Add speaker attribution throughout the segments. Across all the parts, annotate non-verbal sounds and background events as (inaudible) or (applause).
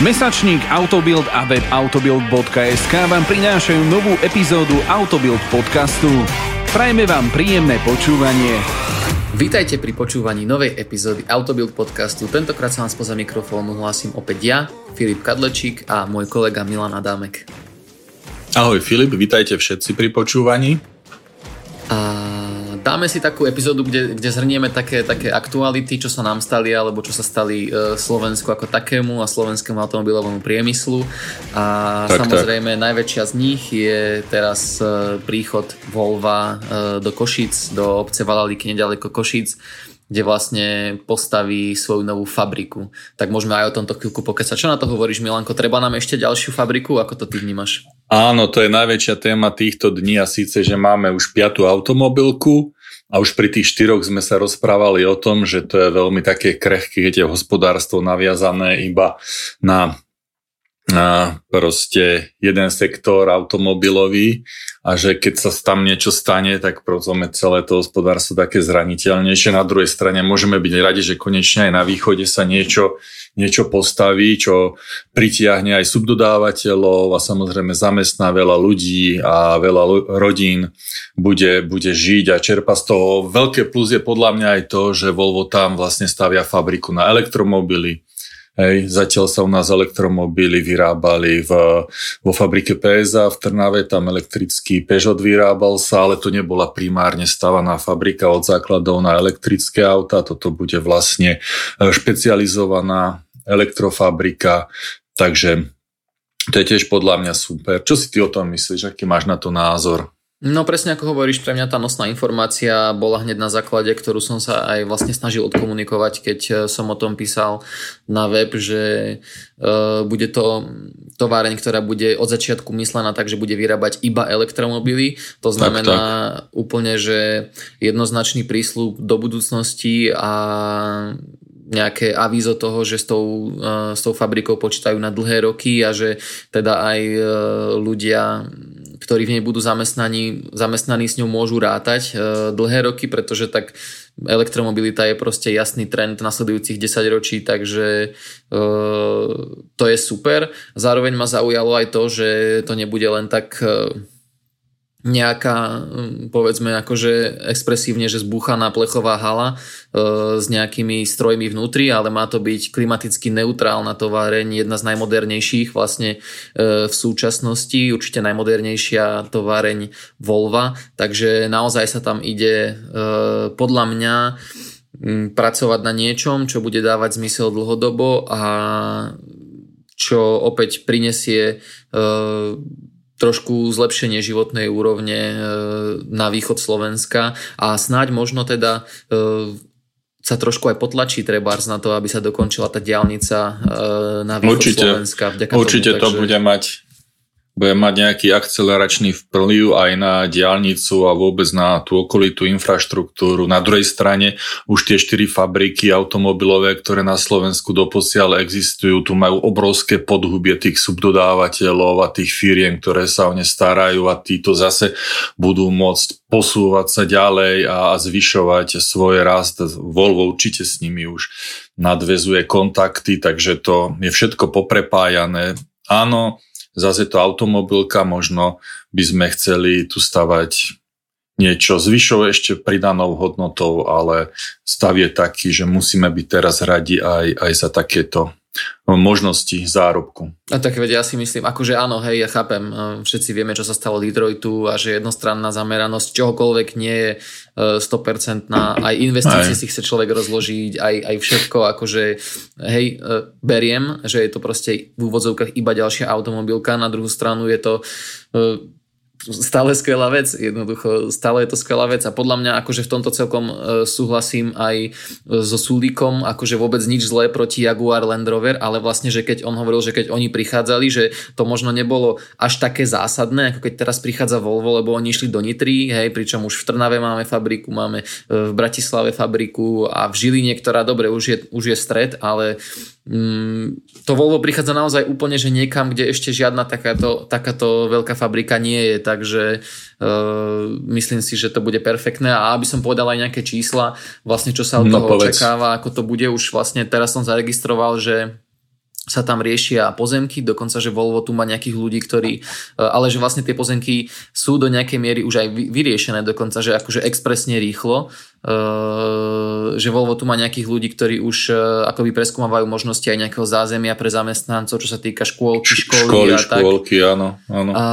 Speaker 1: Mesačník Autobild a web autobild.sk vám prinášajú novú epizódu Autobild podcastu. Prajme vám príjemné počúvanie.
Speaker 2: Vítajte pri počúvaní novej epizódy Autobild podcastu. Tentokrát sa vám spoza mikrofónu hlásim opäť ja, Filip Kadlečík a môj kolega Milan Adámek.
Speaker 3: Ahoj Filip, vítajte všetci pri počúvaní.
Speaker 2: A dáme si takú epizódu, kde, kde zhrnieme také, také aktuality, čo sa nám stali, alebo čo sa stali e, Slovensku ako takému a slovenskému automobilovému priemyslu. A tak, samozrejme tak. najväčšia z nich je teraz e, príchod Volva e, do Košic, do obce Valaliky nedaleko Košic kde vlastne postaví svoju novú fabriku. Tak môžeme aj o tomto chvíľku pokecať. Čo na to hovoríš, Milanko? Treba nám ešte ďalšiu fabriku? Ako to ty vnímaš?
Speaker 3: Áno, to je najväčšia téma týchto dní a síce, že máme už piatú automobilku a už pri tých štyroch sme sa rozprávali o tom, že to je veľmi také krehké, keď je hospodárstvo naviazané iba na a proste jeden sektor automobilový a že keď sa tam niečo stane, tak potom celé to hospodárstvo také zraniteľnejšie. Na druhej strane môžeme byť radi, že konečne aj na východe sa niečo, niečo postaví, čo pritiahne aj subdodávateľov a samozrejme zamestná veľa ľudí a veľa rodín bude, bude žiť a čerpa z toho. Veľké plus je podľa mňa aj to, že Volvo tam vlastne stavia fabriku na elektromobily, Hej, zatiaľ sa u nás elektromobily vyrábali v, vo fabrike PSA v Trnave, tam elektrický Peugeot vyrábal sa, ale to nebola primárne stavaná fabrika od základov na elektrické auta, toto bude vlastne e, špecializovaná elektrofabrika, takže to je tiež podľa mňa super. Čo si ty o tom myslíš? Aký máš na to názor?
Speaker 2: No presne ako hovoríš, pre mňa tá nosná informácia bola hneď na základe, ktorú som sa aj vlastne snažil odkomunikovať, keď e, som o tom písal na web, že uh, bude to továreň, ktorá bude od začiatku myslená tak, že bude vyrábať iba elektromobily. To znamená tak, tak. úplne, že jednoznačný prísľub do budúcnosti a nejaké avízo toho, že s tou, uh, s tou fabrikou počítajú na dlhé roky a že teda aj ľudia ktorí v nej budú zamestnaní, zamestnaní s ňou môžu rátať e, dlhé roky, pretože tak elektromobilita je proste jasný trend nasledujúcich 10 ročí, takže e, to je super. Zároveň ma zaujalo aj to, že to nebude len tak e, nejaká, mm, povedzme, akože expresívne, že zbúchaná plechová hala e, s nejakými strojmi vnútri, ale má to byť klimaticky neutrálna továreň, jedna z najmodernejších vlastne e, v súčasnosti, určite najmodernejšia továreň Volva, takže naozaj sa tam ide e, podľa mňa mm, pracovať na niečom, čo bude dávať zmysel dlhodobo a čo opäť prinesie e, trošku zlepšenie životnej úrovne e, na východ Slovenska a snáď možno teda e, sa trošku aj potlačí trebárs na to, aby sa dokončila tá diálnica e, na východ
Speaker 3: určite,
Speaker 2: Slovenska.
Speaker 3: Vďaka určite tomu, takže... to bude mať bude mať nejaký akceleračný vplyv aj na diálnicu a vôbec na tú okolitú infraštruktúru. Na druhej strane už tie štyri fabriky automobilové, ktoré na Slovensku doposiaľ existujú, tu majú obrovské podhubie tých subdodávateľov a tých firiem, ktoré sa o ne starajú a títo zase budú môcť posúvať sa ďalej a, zvyšovať svoj rast. Volvo určite s nimi už nadvezuje kontakty, takže to je všetko poprepájané. Áno, zase to automobilka, možno by sme chceli tu stavať niečo zvyšov ešte pridanou hodnotou, ale stav je taký, že musíme byť teraz radi aj, aj za takéto možnosti zárobku.
Speaker 2: A tak vedia, ja si myslím, akože áno, hej, ja chápem, všetci vieme, čo sa stalo Detroitu a že jednostranná zameranosť čohokoľvek nie je 100% na aj investície aj. si chce človek rozložiť, aj, aj všetko, akože hej, e, beriem, že je to proste v úvodzovkách iba ďalšia automobilka, na druhú stranu je to stále skvelá vec, jednoducho, stále je to skvelá vec. A podľa mňa akože v tomto celkom e, súhlasím aj e, so Sulíkom, akože vôbec nič zlé proti Jaguar Land Rover, ale vlastne, že keď on hovoril, že keď oni prichádzali, že to možno nebolo až také zásadné, ako keď teraz prichádza Volvo, lebo oni išli do Nitry, hej, pričom už v Trnave máme fabriku, máme e, v Bratislave fabriku a v Žiline, ktorá dobre, už je, už je stred, ale Mm, to Volvo prichádza naozaj úplne, že niekam, kde ešte žiadna takáto, takáto veľká fabrika nie je, takže uh, myslím si, že to bude perfektné a aby som povedal aj nejaké čísla, vlastne čo sa od no, toho povedz. očakáva, ako to bude už vlastne teraz som zaregistroval, že sa tam riešia pozemky, dokonca, že Volvo tu má nejakých ľudí, ktorí, e, ale že vlastne tie pozemky sú do nejakej miery už aj vyriešené, dokonca, že akože expresne rýchlo, e, že Volvo tu má nejakých ľudí, ktorí už e, akoby preskúmavajú možnosti aj nejakého zázemia pre zamestnancov, čo sa týka škôlky, školy,
Speaker 3: školy
Speaker 2: a tak.
Speaker 3: škôlky, áno, áno.
Speaker 2: A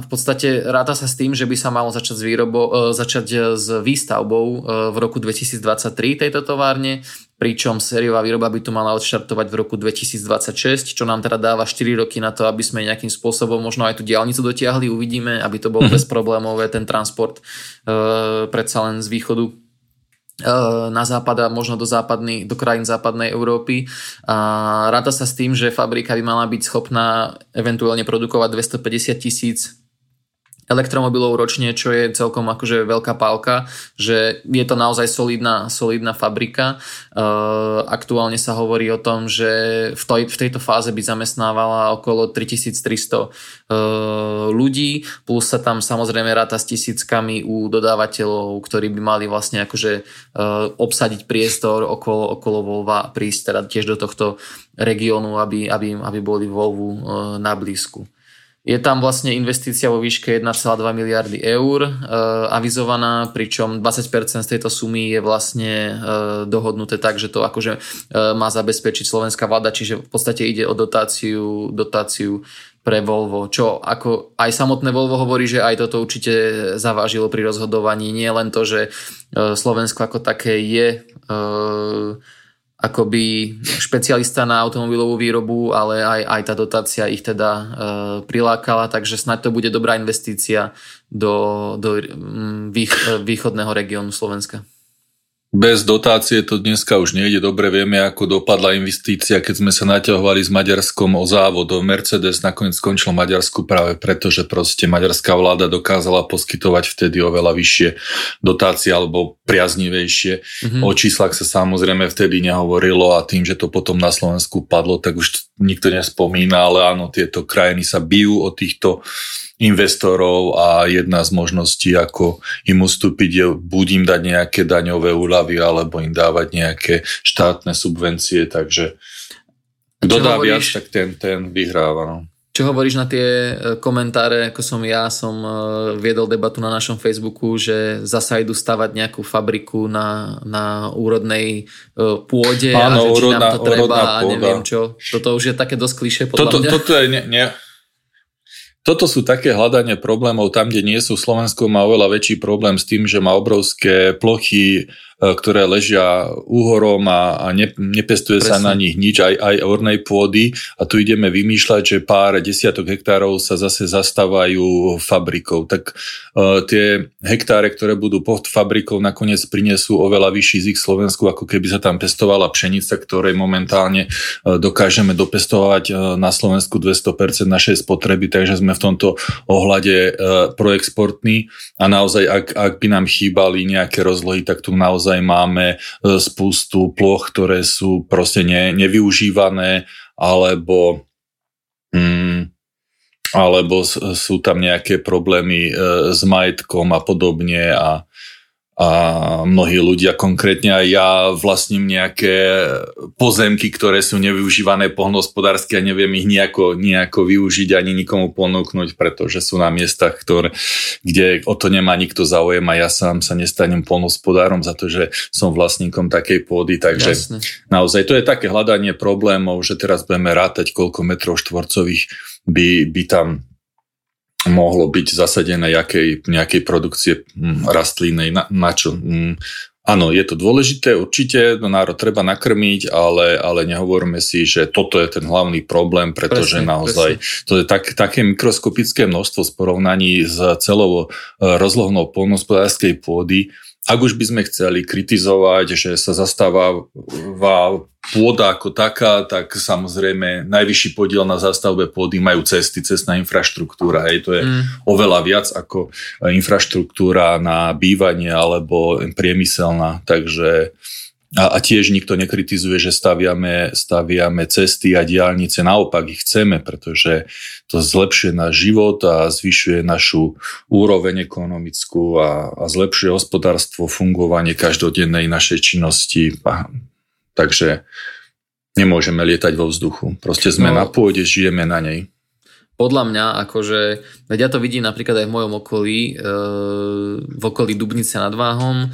Speaker 2: v podstate ráta sa s tým, že by sa malo začať s, výrobo, začať s výstavbou v roku 2023 tejto továrne pričom sériová výroba by tu mala odštartovať v roku 2026, čo nám teda dáva 4 roky na to, aby sme nejakým spôsobom možno aj tú diálnicu dotiahli, uvidíme, aby to bolo mm-hmm. bezproblémové, ten transport uh, predsa len z východu e, na západ a možno do, západný, do krajín západnej Európy. A ráta sa s tým, že fabrika by mala byť schopná eventuálne produkovať 250 tisíc elektromobilov ročne, čo je celkom akože veľká pálka, že je to naozaj solidná, solidná fabrika. Uh, aktuálne sa hovorí o tom, že v, toj, v tejto fáze by zamestnávala okolo 3300 uh, ľudí, plus sa tam samozrejme ráta s tisíckami u dodávateľov, ktorí by mali vlastne akože uh, obsadiť priestor okolo, okolo Volva, prísť teda tiež do tohto regiónu, aby, aby, aby boli Volvu na blízku. Je tam vlastne investícia vo výške 1,2 miliardy eur e, avizovaná, pričom 20% z tejto sumy je vlastne e, dohodnuté tak, že to akože e, má zabezpečiť slovenská vláda, čiže v podstate ide o dotáciu, dotáciu pre Volvo, čo ako aj samotné Volvo hovorí, že aj toto určite zavážilo pri rozhodovaní. Nie len to, že e, Slovensko ako také je e, akoby špecialista na automobilovú výrobu, ale aj, aj tá dotácia ich teda e, prilákala, takže snáď to bude dobrá investícia do, do vých, e, východného regiónu Slovenska.
Speaker 3: Bez dotácie to dneska už nejde. Dobre vieme, ako dopadla investícia, keď sme sa naťahovali s Maďarskom o závod. Mercedes nakoniec skončil Maďarsku práve preto, že proste maďarská vláda dokázala poskytovať vtedy oveľa vyššie dotácie alebo priaznivejšie. Mm-hmm. O číslach sa samozrejme vtedy nehovorilo a tým, že to potom na Slovensku padlo, tak už nikto nespomína, ale áno, tieto krajiny sa bijú o týchto investorov a jedna z možností, ako im ustúpiť, je buď im dať nejaké daňové úľavy alebo im dávať nejaké štátne subvencie, takže kto dá viac, tak ten, ten vyhráva. No.
Speaker 2: Čo hovoríš na tie e, komentáre, ako som ja, som e, viedol debatu na našom Facebooku, že zasa idú stavať nejakú fabriku na, na úrodnej e, pôde Áno, a že či úrodná, nám to treba a neviem čo. Toto už je také dosť klišé podľa
Speaker 3: toto,
Speaker 2: mňa.
Speaker 3: Toto je, ne, ne, toto sú také hľadanie problémov tam, kde nie sú. Slovensko má oveľa väčší problém s tým, že má obrovské plochy ktoré ležia úhorom a, a ne, nepestuje Presne. sa na nich nič, aj, aj ornej pôdy a tu ideme vymýšľať, že pár desiatok hektárov sa zase zastávajú fabrikou. Tak uh, tie hektáre, ktoré budú pod fabrikou, nakoniec prinesú oveľa vyšší zik Slovensku, ako keby sa tam pestovala pšenica, ktorej momentálne uh, dokážeme dopestovať uh, na Slovensku 200% našej spotreby, takže sme v tomto ohľade proexportní a naozaj, ak, ak by nám chýbali nejaké rozlohy, tak tu naozaj naozaj máme e, spustu ploch, ktoré sú proste ne, nevyužívané, alebo, mm, alebo sú tam nejaké problémy e, s majetkom a podobne a a mnohí ľudia, konkrétne aj ja, vlastním nejaké pozemky, ktoré sú nevyužívané poľnohospodársky a neviem ich nejako, nejako využiť ani nikomu ponúknuť, pretože sú na miestach, ktoré, kde o to nemá nikto záujem a ja sám sa nestanem poľnohospodárom za to, že som vlastníkom takej pôdy, takže Jasne. naozaj to je také hľadanie problémov, že teraz budeme rátať, koľko metrov štvorcových by, by tam mohlo byť zasadené nejakej, nejakej produkcie hm, rastlínej, na, na čo. Hm, áno, je to dôležité, určite, no národ treba nakrmiť, ale, ale nehovorme si, že toto je ten hlavný problém, pretože presne, naozaj presne. to je tak, také mikroskopické množstvo v porovnaní s celou eh, rozlohnou polnospodárskej pôdy, ak už by sme chceli kritizovať, že sa zastáva pôda ako taká, tak samozrejme najvyšší podiel na zastavbe pôdy majú cesty, cestná infraštruktúra. Hej, to je mm. oveľa viac ako infraštruktúra na bývanie alebo priemyselná. Takže a, a tiež nikto nekritizuje, že staviame, staviame cesty a diálnice, naopak ich chceme, pretože to zlepšuje náš život a zvyšuje našu úroveň ekonomickú a, a zlepšuje hospodárstvo, fungovanie každodennej našej činnosti. A, takže nemôžeme lietať vo vzduchu. Proste sme no, na pôde, žijeme na nej.
Speaker 2: Podľa mňa, akože, veď ja to vidím napríklad aj v mojom okolí, e, v okolí Dubnice nad Váhom, e,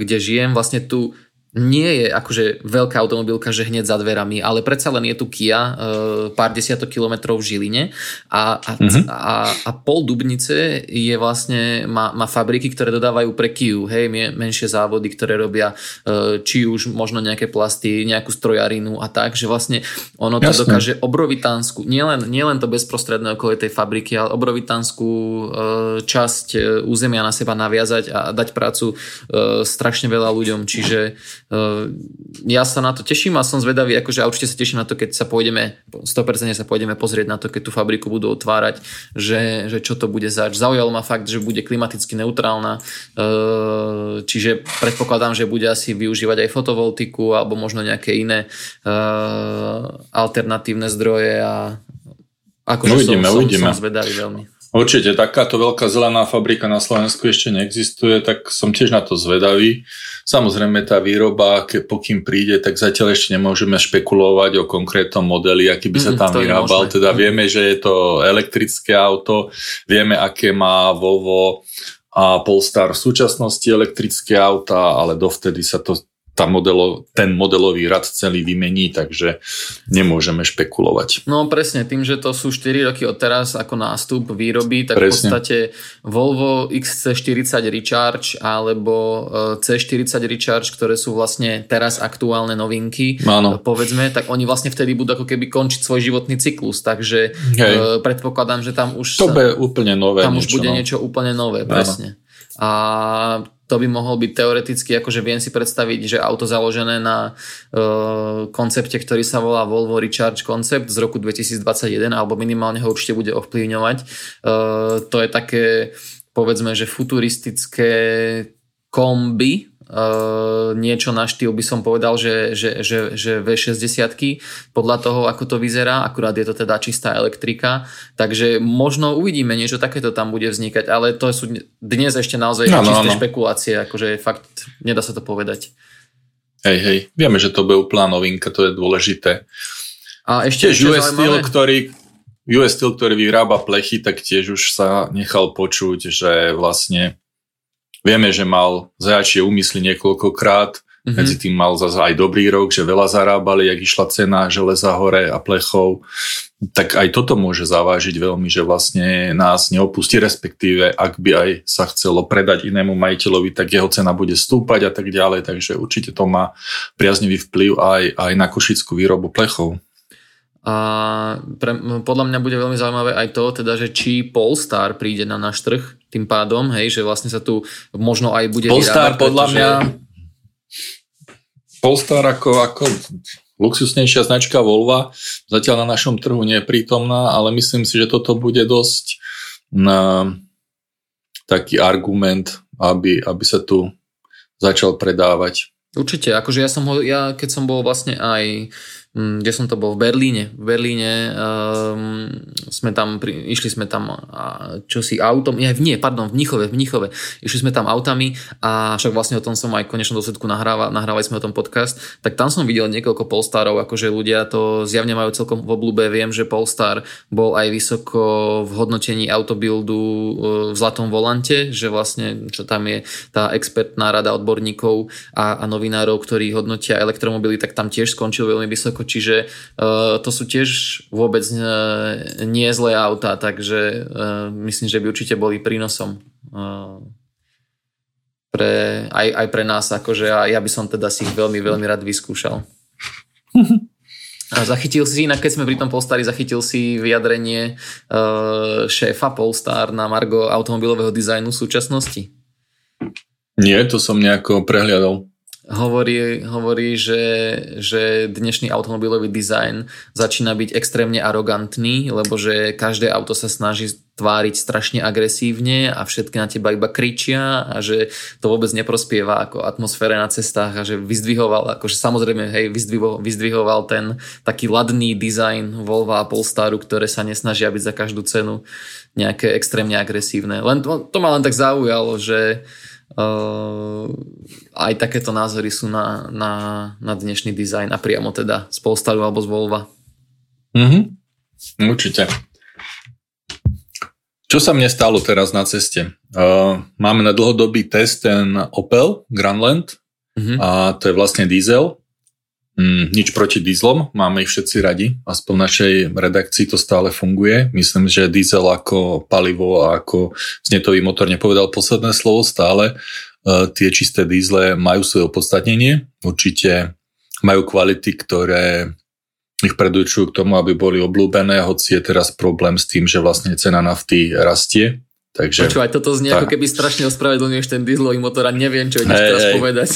Speaker 2: kde žijem, vlastne tu nie je akože veľká automobilka, že hneď za dverami, ale predsa len je tu Kia e, pár desiatok kilometrov v Žiline a, a, mm-hmm. a, a pol Dubnice je vlastne, má, má fabriky, ktoré dodávajú pre Kiu, hej, menšie závody, ktoré robia e, či už možno nejaké plasty, nejakú strojarinu a tak, že vlastne ono to Jasne. dokáže obrovitánsku, nielen, nielen to bezprostredné okolo tej fabriky, ale obrovitánsku e, časť územia na seba naviazať a dať prácu strašne veľa ľuďom, čiže ja sa na to teším a som zvedavý, akože určite sa teším na to, keď sa pôjdeme, 100% sa pôjdeme pozrieť na to, keď tú fabriku budú otvárať, že, že čo to bude zač. Zaujalo ma fakt, že bude klimaticky neutrálna, ehm, čiže predpokladám, že bude asi využívať aj fotovoltiku alebo možno nejaké iné ehm, alternatívne zdroje a akože uvidíme, som, uvidíme. som zvedavý veľmi.
Speaker 3: Určite, takáto veľká zelená fabrika na Slovensku ešte neexistuje, tak som tiež na to zvedavý. Samozrejme tá výroba, ke, pokým príde, tak zatiaľ ešte nemôžeme špekulovať o konkrétnom modeli, aký by sa mm, tam mm, vyrábal. Teda vieme, že je to elektrické auto, vieme, aké má Volvo a Polestar v súčasnosti elektrické auta, ale dovtedy sa to tá modelo, ten modelový rad celý vymení, takže nemôžeme špekulovať.
Speaker 2: No presne, tým, že to sú 4 roky od teraz ako nástup výroby, tak presne. v podstate Volvo XC40 Recharge alebo e, C40 Recharge, ktoré sú vlastne teraz aktuálne novinky, Áno. povedzme, tak oni vlastne vtedy budú ako keby končiť svoj životný cyklus, takže Hej. E, predpokladám, že tam už...
Speaker 3: To bude úplne nové.
Speaker 2: Tam niečo, už bude no. niečo úplne nové, presne. Áno. A to by mohol byť teoreticky, akože viem si predstaviť, že auto založené na uh, koncepte, ktorý sa volá Volvo Recharge Concept z roku 2021, alebo minimálne ho určite bude ovplyvňovať. Uh, to je také, povedzme, že futuristické kombi, Uh, niečo na štýl by som povedal, že, že, že, že V60 podľa toho, ako to vyzerá, akurát je to teda čistá elektrika, takže možno uvidíme niečo takéto tam bude vznikať, ale to sú dnes ešte naozaj no, čisté no, no. špekulácie, akože fakt nedá sa to povedať.
Speaker 3: Hej, hej, vieme, že to bude úplná novinka, to je dôležité. A ešte Tiež US Steel, ktorý, US Steel, ktorý vyrába plechy, tak tiež už sa nechal počuť, že vlastne Vieme, že mal zajačie úmysly niekoľkokrát, mm-hmm. medzi tým mal zase aj dobrý rok, že veľa zarábali, jak išla cena železa hore a plechov, tak aj toto môže zavážiť veľmi, že vlastne nás neopustí, respektíve ak by aj sa chcelo predať inému majiteľovi, tak jeho cena bude stúpať a tak ďalej, takže určite to má priaznivý vplyv aj, aj na košickú výrobu plechov.
Speaker 2: A pre, podľa mňa bude veľmi zaujímavé aj to, teda, že či Polestar príde na náš trh tým pádom, hej, že vlastne sa tu možno aj bude
Speaker 3: Polestar vyrábať, podľa pretože... mňa Polestar ako, ako luxusnejšia značka Volva zatiaľ na našom trhu nie je prítomná, ale myslím si, že toto bude dosť na taký argument, aby, aby sa tu začal predávať.
Speaker 2: Určite, akože ja som ho, ja keď som bol vlastne aj kde som to bol, v Berlíne. V Berlíne um, sme tam, pri, išli sme tam a, čo si autom, ja, nie, pardon, v Mnichove, v Mnichove. Išli sme tam autami a však vlastne o tom som aj v konečnom dôsledku nahrával, nahrávali sme o tom podcast, tak tam som videl niekoľko Polestarov, akože ľudia to zjavne majú celkom v oblúbe. Viem, že Polestar bol aj vysoko v hodnotení autobuildu e, v Zlatom volante, že vlastne, čo tam je tá expertná rada odborníkov a, a novinárov, ktorí hodnotia elektromobily, tak tam tiež skončil veľmi vysoko čiže uh, to sú tiež vôbec uh, nie zlé autá, takže uh, myslím, že by určite boli prínosom uh, pre, aj, aj pre nás, akože a ja by som teda si ich veľmi, veľmi rád vyskúšal. A zachytil si, inak keď sme pri tom Polstari, zachytil si vyjadrenie uh, šéfa Polstar na Margo automobilového dizajnu v súčasnosti?
Speaker 3: Nie, to som nejako prehliadol
Speaker 2: hovorí, hovorí že, že dnešný automobilový dizajn začína byť extrémne arogantný, lebo že každé auto sa snaží tváriť strašne agresívne a všetky na teba iba kričia a že to vôbec neprospieva ako atmosfére na cestách a že vyzdvihoval, akože samozrejme hej, vyzdvihoval, ten taký ladný dizajn Volvo a Polestaru, ktoré sa nesnažia byť za každú cenu nejaké extrémne agresívne. Len to, to ma len tak zaujalo, že Uh, aj takéto názory sú na, na, na dnešný dizajn a priamo teda z Polestaru alebo z Volva.
Speaker 3: Mm-hmm. Určite. Čo sa mne stalo teraz na ceste? Uh, máme na dlhodobý test ten Opel Grandland mm-hmm. a to je vlastne diesel. Mm, nič proti dieslom, máme ich všetci radi, aspoň v našej redakcii to stále funguje. Myslím, že diesel ako palivo a ako znetový motor nepovedal posledné slovo stále. Uh, tie čisté diesle majú svoje opodstatnenie, určite majú kvality, ktoré ich predurčujú k tomu, aby boli oblúbené, hoci je teraz problém s tým, že vlastne cena nafty rastie. Takže,
Speaker 2: Počúvaj, toto znie tak. ako keby strašne ospravedlňuješ ten dieselový motor a neviem, čo ideš hey, teraz hey. povedať.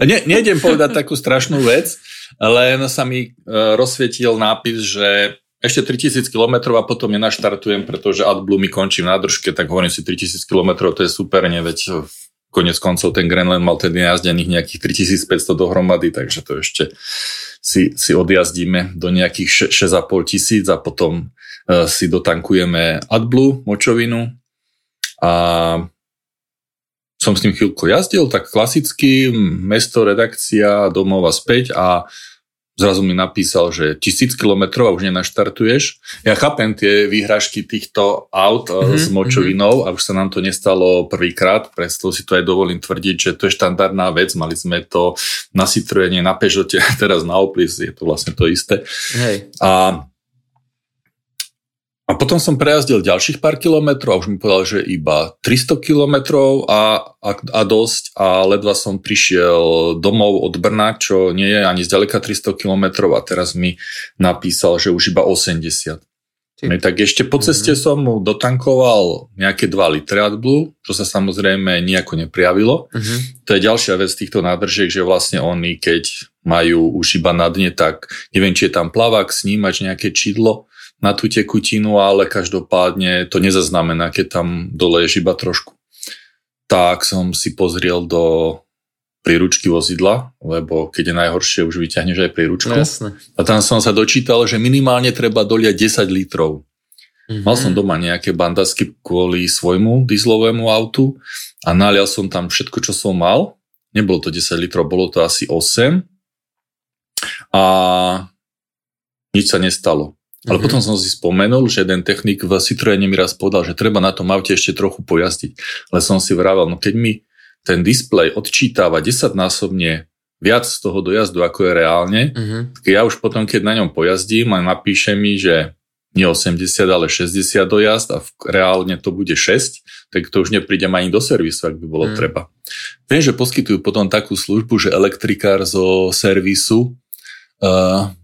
Speaker 3: Ne, nejdem povedať takú strašnú vec, len sa mi uh, rozsvietil nápis, že ešte 3000 km a potom nenaštartujem, pretože AdBlue mi končí v nádržke, tak hovorím si 3000 km, to je super, neveď konec koncov ten Grenland mal tedy jazdených nejakých 3500 dohromady, takže to ešte si, si odjazdíme do nejakých 6,5 tisíc a potom uh, si dotankujeme AdBlue močovinu a som s tým chvíľku jazdil, tak klasicky, mesto, redakcia, domov a späť a zrazu mi napísal, že tisíc kilometrov a už nenaštartuješ. Ja chápem tie výhražky týchto aut mm-hmm, s močovinou mm-hmm. a už sa nám to nestalo prvýkrát, preto si to aj dovolím tvrdiť, že to je štandardná vec, mali sme to na Citroene, na Peugeote, (laughs) teraz na Oplis, je to vlastne to isté.
Speaker 2: Hej.
Speaker 3: A a potom som prejazdil ďalších pár kilometrov a už mi povedal, že iba 300 kilometrov a, a, a dosť a ledva som prišiel domov od Brna, čo nie je ani zďaleka 300 kilometrov a teraz mi napísal, že už iba 80. No, tak ešte po ceste mm-hmm. som mu dotankoval nejaké 2 litre AdBlue, čo sa samozrejme nejako neprijavilo. Mm-hmm. To je ďalšia vec týchto nádržiek, že vlastne oni, keď majú už iba na dne, tak neviem, či je tam plavák, snímač, nejaké čidlo, na tú tekutinu, ale každopádne to nezaznamená, keď tam doleješ iba trošku. Tak som si pozriel do príručky vozidla, lebo keď je najhoršie, už vyťahneš aj príručku.
Speaker 2: No, jasne.
Speaker 3: A tam som sa dočítal, že minimálne treba doliať 10 litrov. Mm-hmm. Mal som doma nejaké bandasky kvôli svojmu dieslovému autu a nalial som tam všetko, čo som mal. Nebolo to 10 litrov, bolo to asi 8. A nič sa nestalo. Ale mm-hmm. potom som si spomenul, že jeden technik v Citroene mi raz povedal, že treba na tom aute ešte trochu pojazdiť. Ale som si vravel, no keď mi ten displej odčítava 10 násobne viac z toho dojazdu, ako je reálne, mm-hmm. tak ja už potom, keď na ňom pojazdím a napíše mi, že nie 80, ale 60 dojazd a reálne to bude 6, tak to už neprídem ani do servisu, ak by bolo mm. treba. Viem, že poskytujú potom takú službu, že elektrikár zo servisu uh,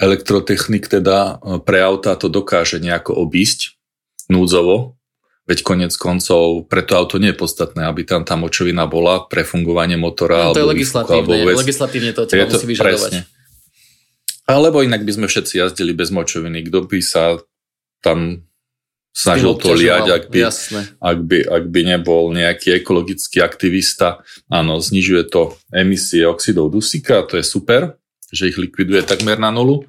Speaker 3: elektrotechnik teda e, pre auta to dokáže nejako obísť núdzovo, veď konec koncov pre to auto nie je podstatné, aby tam tá močovina bola pre fungovanie motora.
Speaker 2: No, to je legislatívne, alebo legislatívne to teba musí vyžadovať. Presne.
Speaker 3: Alebo inak by sme všetci jazdili bez močoviny. Kto by sa tam snažil to liať, ak by, ak, by, ak by nebol nejaký ekologický aktivista. Áno, znižuje to emisie oxidov dusíka, to je super že ich likviduje takmer na nulu.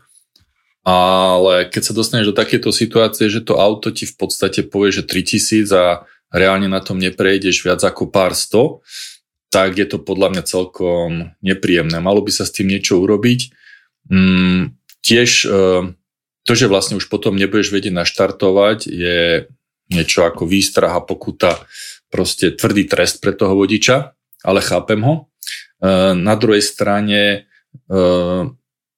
Speaker 3: Ale keď sa dostaneš do takéto situácie, že to auto ti v podstate povie, že 3000 a reálne na tom neprejdeš viac ako pár sto, tak je to podľa mňa celkom nepríjemné. Malo by sa s tým niečo urobiť. Mm, tiež e, to, že vlastne už potom nebudeš vedieť naštartovať, je niečo ako výstraha, pokuta, proste tvrdý trest pre toho vodiča, ale chápem ho. E, na druhej strane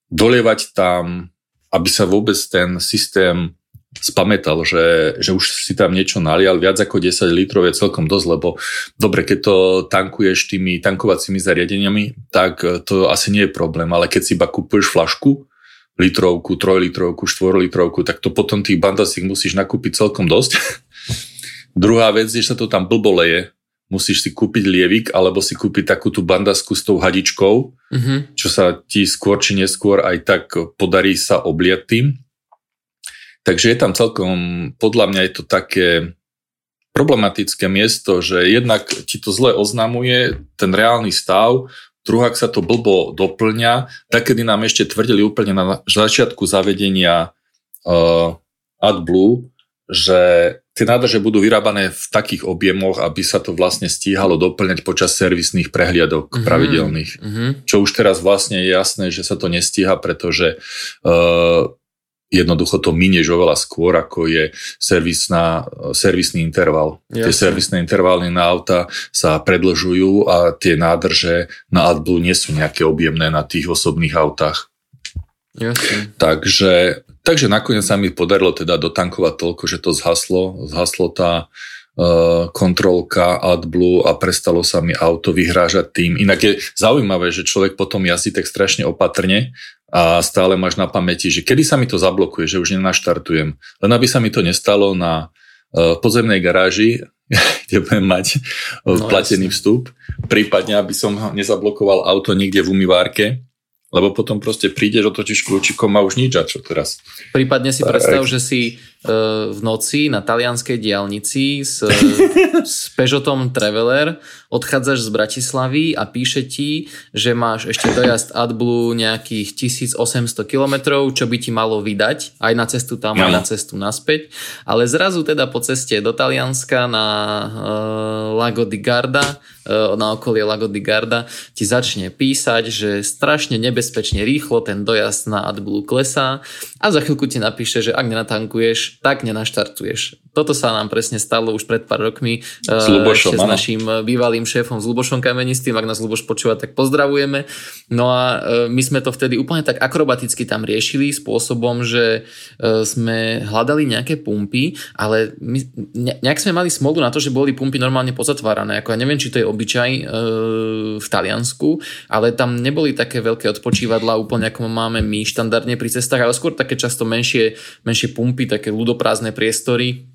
Speaker 3: dolievať tam, aby sa vôbec ten systém spamätal, že, že už si tam niečo nalial, viac ako 10 litrov je celkom dosť, lebo dobre, keď to tankuješ tými tankovacími zariadeniami, tak to asi nie je problém, ale keď si iba kúpuješ flašku, litrovku, trojlitrovku, štvorlitrovku, tak to potom tých bandasík musíš nakúpiť celkom dosť. (laughs) Druhá vec je, že sa to tam blbo musíš si kúpiť lievik alebo si kúpiť takú tú bandasku s tou hadičkou, mm-hmm. čo sa ti skôr či neskôr aj tak podarí sa obliať tým. Takže je tam celkom, podľa mňa je to také problematické miesto, že jednak ti to zle oznamuje ten reálny stav, druhák sa to blbo doplňa, tak kedy nám ešte tvrdili úplne na začiatku zavedenia uh, AdBlue, že tie nádrže budú vyrábané v takých objemoch, aby sa to vlastne stíhalo doplňať počas servisných prehliadok mm-hmm. pravidelných. Mm-hmm. Čo už teraz vlastne je jasné, že sa to nestíha, pretože uh, jednoducho to minieš oveľa skôr, ako je servisná, servisný interval. Jasne. Tie servisné intervaly na auta sa predlžujú a tie nádrže na AdBlue nie sú nejaké objemné na tých osobných autách.
Speaker 2: Jasne.
Speaker 3: Takže, takže nakoniec sa mi podarilo teda dotankovať toľko, že to zhaslo. Zhaslo tá uh, kontrolka AdBlue a prestalo sa mi auto vyhrážať tým. Inak je zaujímavé, že človek potom jazdí tak strašne opatrne a stále máš na pamäti, že kedy sa mi to zablokuje, že už nenaštartujem. Len aby sa mi to nestalo na uh, podzemnej garáži, (laughs) kde budem mať uh, no, platený jasne. vstup, prípadne aby som nezablokoval auto niekde v umývárke, lebo potom proste prídeš, otočíš kľúčikom a už nič a čo teraz.
Speaker 2: Prípadne si predstav, že si v noci na talianskej diálnici s, (laughs) s Peugeotom Traveler. Odchádzaš z Bratislavy a píše ti, že máš ešte dojazd AdBlue nejakých 1800 km, čo by ti malo vydať. Aj na cestu tam, aj na cestu naspäť. Ale zrazu teda po ceste do Talianska na uh, Lago di Garda, uh, na okolie Lago di Garda ti začne písať, že strašne nebezpečne rýchlo ten dojazd na AdBlue klesá a za chvíľku ti napíše, že ak nenatankuješ, tak nenaštartuješ. Toto sa nám presne stalo už pred pár rokmi
Speaker 3: s, Lubošom,
Speaker 2: s našim eh, bývalým šéfom, s Lubošom Kamenistým, ak nás Luboš počúva, tak pozdravujeme. No a eh, my sme to vtedy úplne tak akrobaticky tam riešili spôsobom, že eh, sme hľadali nejaké pumpy, ale my, nejak sme mali smolu na to, že boli pumpy normálne pozatvárané. Ako ja neviem, či to je obyčaj v Taliansku, ale tam neboli také veľké odpočívadla úplne ako máme my štandardne pri cestách, ale skôr také často menšie, menšie pumpy, také ľudoprázdne priestory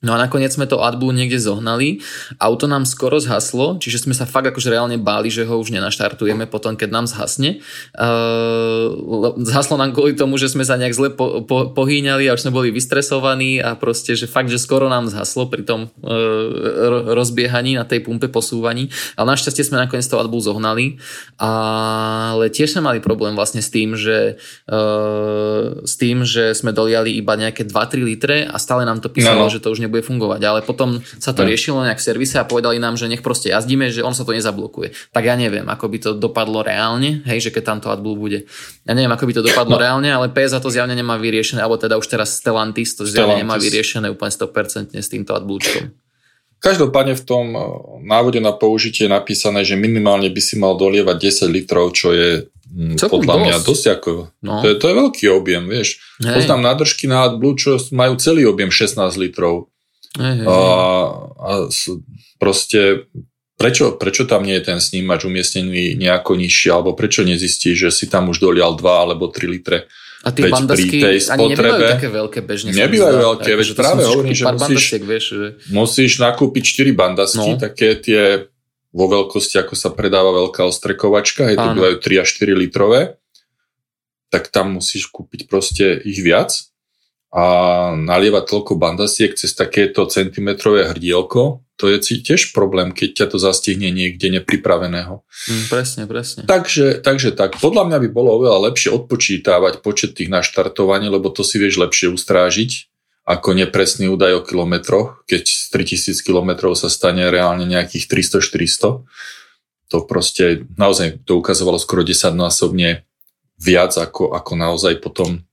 Speaker 2: No a nakoniec sme to AdBlue niekde zohnali, auto nám skoro zhaslo, čiže sme sa fakt akože reálne báli, že ho už nenaštartujeme potom, keď nám zhasne. Uh, zhaslo nám kvôli tomu, že sme sa nejak zle po, po, pohýňali a už sme boli vystresovaní a proste, že fakt, že skoro nám zhaslo pri tom uh, rozbiehaní na tej pumpe posúvaní. Ale našťastie sme nakoniec to AdBlue zohnali, ale tiež sme mali problém vlastne s tým, že uh, s tým, že sme doliali iba nejaké 2-3 litre a stále nám to písalo, no. že to už nebude fungovať. Ale potom sa to riešilo nejak v servise a povedali nám, že nech proste jazdíme, že on sa to nezablokuje. Tak ja neviem, ako by to dopadlo reálne, hej, že keď tam to AdBlue bude. Ja neviem, ako by to dopadlo no. reálne, ale PSA to zjavne nemá vyriešené, alebo teda už teraz Stellantis to zjavne Stellantis. nemá vyriešené úplne 100% s týmto AdBluečkom.
Speaker 3: Každopádne v tom eh, návode na použitie je napísané, že minimálne by si mal dolievať 10 litrov, čo je mm, Celkom podľa dosť. mňa dosť ako... No. To, je, to je veľký objem, vieš. Hej. Poznám nádržky na AdBlue, čo majú celý objem 16 litrov. A, a proste prečo, prečo tam nie je ten snímač umiestnený nejako nižší, alebo prečo nezistí, že si tam už dolial 2 alebo 3 litre
Speaker 2: a tie bandasky ani nebývajú také veľké bežne.
Speaker 3: Nebývajú veľké, veď práve hovorím, že musíš, vieš, že... musíš nakúpiť 4 bandasky, no. také tie vo veľkosti, ako sa predáva veľká ostrekovačka, je to bývajú 3 až 4 litrové, tak tam musíš kúpiť proste ich viac a nalievať toľko bandasiek cez takéto centimetrové hrdielko, to je tiež problém, keď ťa to zastihne niekde nepripraveného.
Speaker 2: Mm, presne, presne.
Speaker 3: Takže, takže tak, podľa mňa by bolo oveľa lepšie odpočítavať počet tých naštartovaní, lebo to si vieš lepšie ustrážiť ako nepresný údaj o kilometroch, keď z 3000 kilometrov sa stane reálne nejakých 300-400. To proste naozaj to ukazovalo skoro 10 násobne viac, ako, ako naozaj potom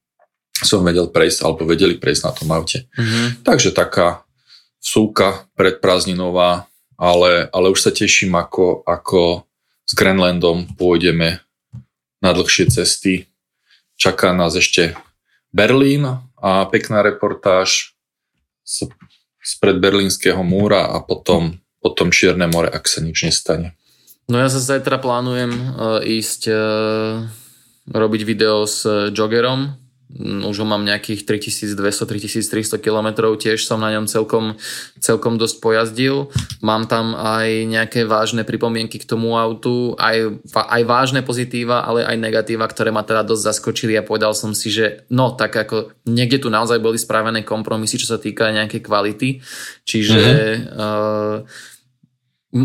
Speaker 3: som vedel prejsť, alebo vedeli prejsť na tom aute. Mm-hmm. Takže taká súka predprázdninová, ale, ale už sa teším, ako, ako s Grenlandom pôjdeme na dlhšie cesty. Čaká nás ešte Berlín a pekná reportáž z, z predberlínskeho múra a potom, potom Čierne more, ak sa nič nestane.
Speaker 2: No ja sa zajtra plánujem uh, ísť uh, robiť video s joggerom, už ho mám nejakých 3200-3300 km, tiež som na ňom celkom, celkom dosť pojazdil. Mám tam aj nejaké vážne pripomienky k tomu autu, aj, aj vážne pozitíva, ale aj negatíva, ktoré ma teda dosť zaskočili a povedal som si, že no tak ako niekde tu naozaj boli spravené kompromisy, čo sa týka nejakej kvality, čiže mm-hmm. uh,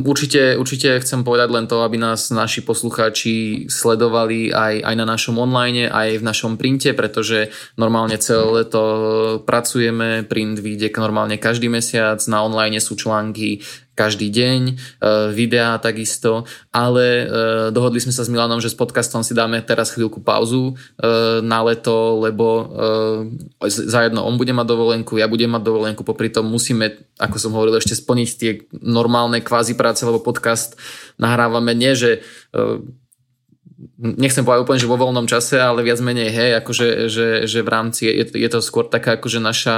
Speaker 2: Určite, určite chcem povedať len to, aby nás naši poslucháči sledovali aj, aj na našom online, aj v našom printe, pretože normálne celé leto pracujeme, print vyjde normálne každý mesiac, na online sú články každý deň, e, videá takisto, ale e, dohodli sme sa s Milanom, že s podcastom si dáme teraz chvíľku pauzu e, na leto, lebo zajedno on bude mať dovolenku, ja budem mať dovolenku, popri tom musíme, ako som hovoril, ešte splniť tie normálne kvázi práce, lebo podcast nahrávame nie, že nechcem povedať úplne, že vo voľnom čase, ale viac menej, hej, akože že, že v rámci, je, je to skôr taká akože naša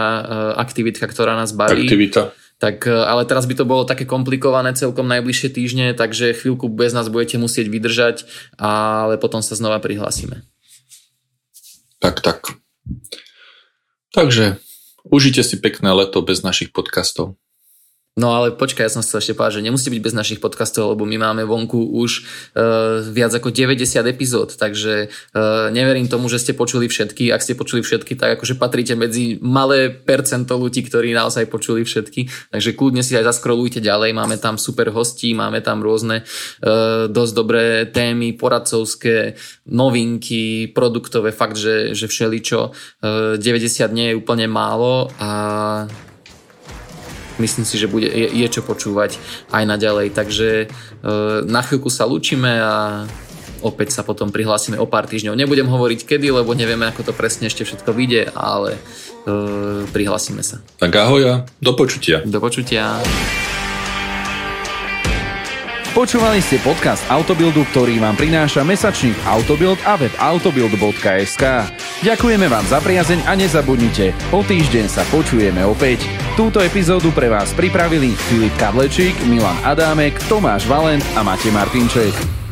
Speaker 2: aktivitka, ktorá nás baví.
Speaker 3: Aktivita.
Speaker 2: Tak, e, ale teraz by to bolo také komplikované celkom najbližšie týždne, takže chvíľku bez nás budete musieť vydržať, ale potom sa znova prihlásime.
Speaker 3: Tak, tak. Takže užite si pekné leto bez našich podcastov.
Speaker 2: No ale počkaj, ja som chcel ešte povedať, že nemusí byť bez našich podcastov, lebo my máme vonku už uh, viac ako 90 epizód, takže uh, neverím tomu, že ste počuli všetky. Ak ste počuli všetky, tak akože patríte medzi malé percento ľudí, ktorí naozaj počuli všetky. Takže kľudne si aj zaskrolujte ďalej, máme tam super hostí, máme tam rôzne uh, dosť dobré témy, poradcovské, novinky, produktové, fakt, že, že všeličo. Uh, 90 nie je úplne málo a myslím si, že bude, je, je čo počúvať aj naďalej. Takže e, na chvíľku sa lúčime a opäť sa potom prihlásime o pár týždňov. Nebudem hovoriť kedy, lebo nevieme, ako to presne ešte všetko vyjde, ale e, prihlásime sa.
Speaker 3: Tak ahoj a do počutia.
Speaker 2: Do počutia.
Speaker 1: Počúvali ste podcast Autobildu, ktorý vám prináša mesačník Autobild a web autobild.sk. Ďakujeme vám za priazeň a nezabudnite, o týždeň sa počujeme opäť. Túto epizódu pre vás pripravili Filip Kadlečík, Milan Adámek, Tomáš Valent a Matej Martinček.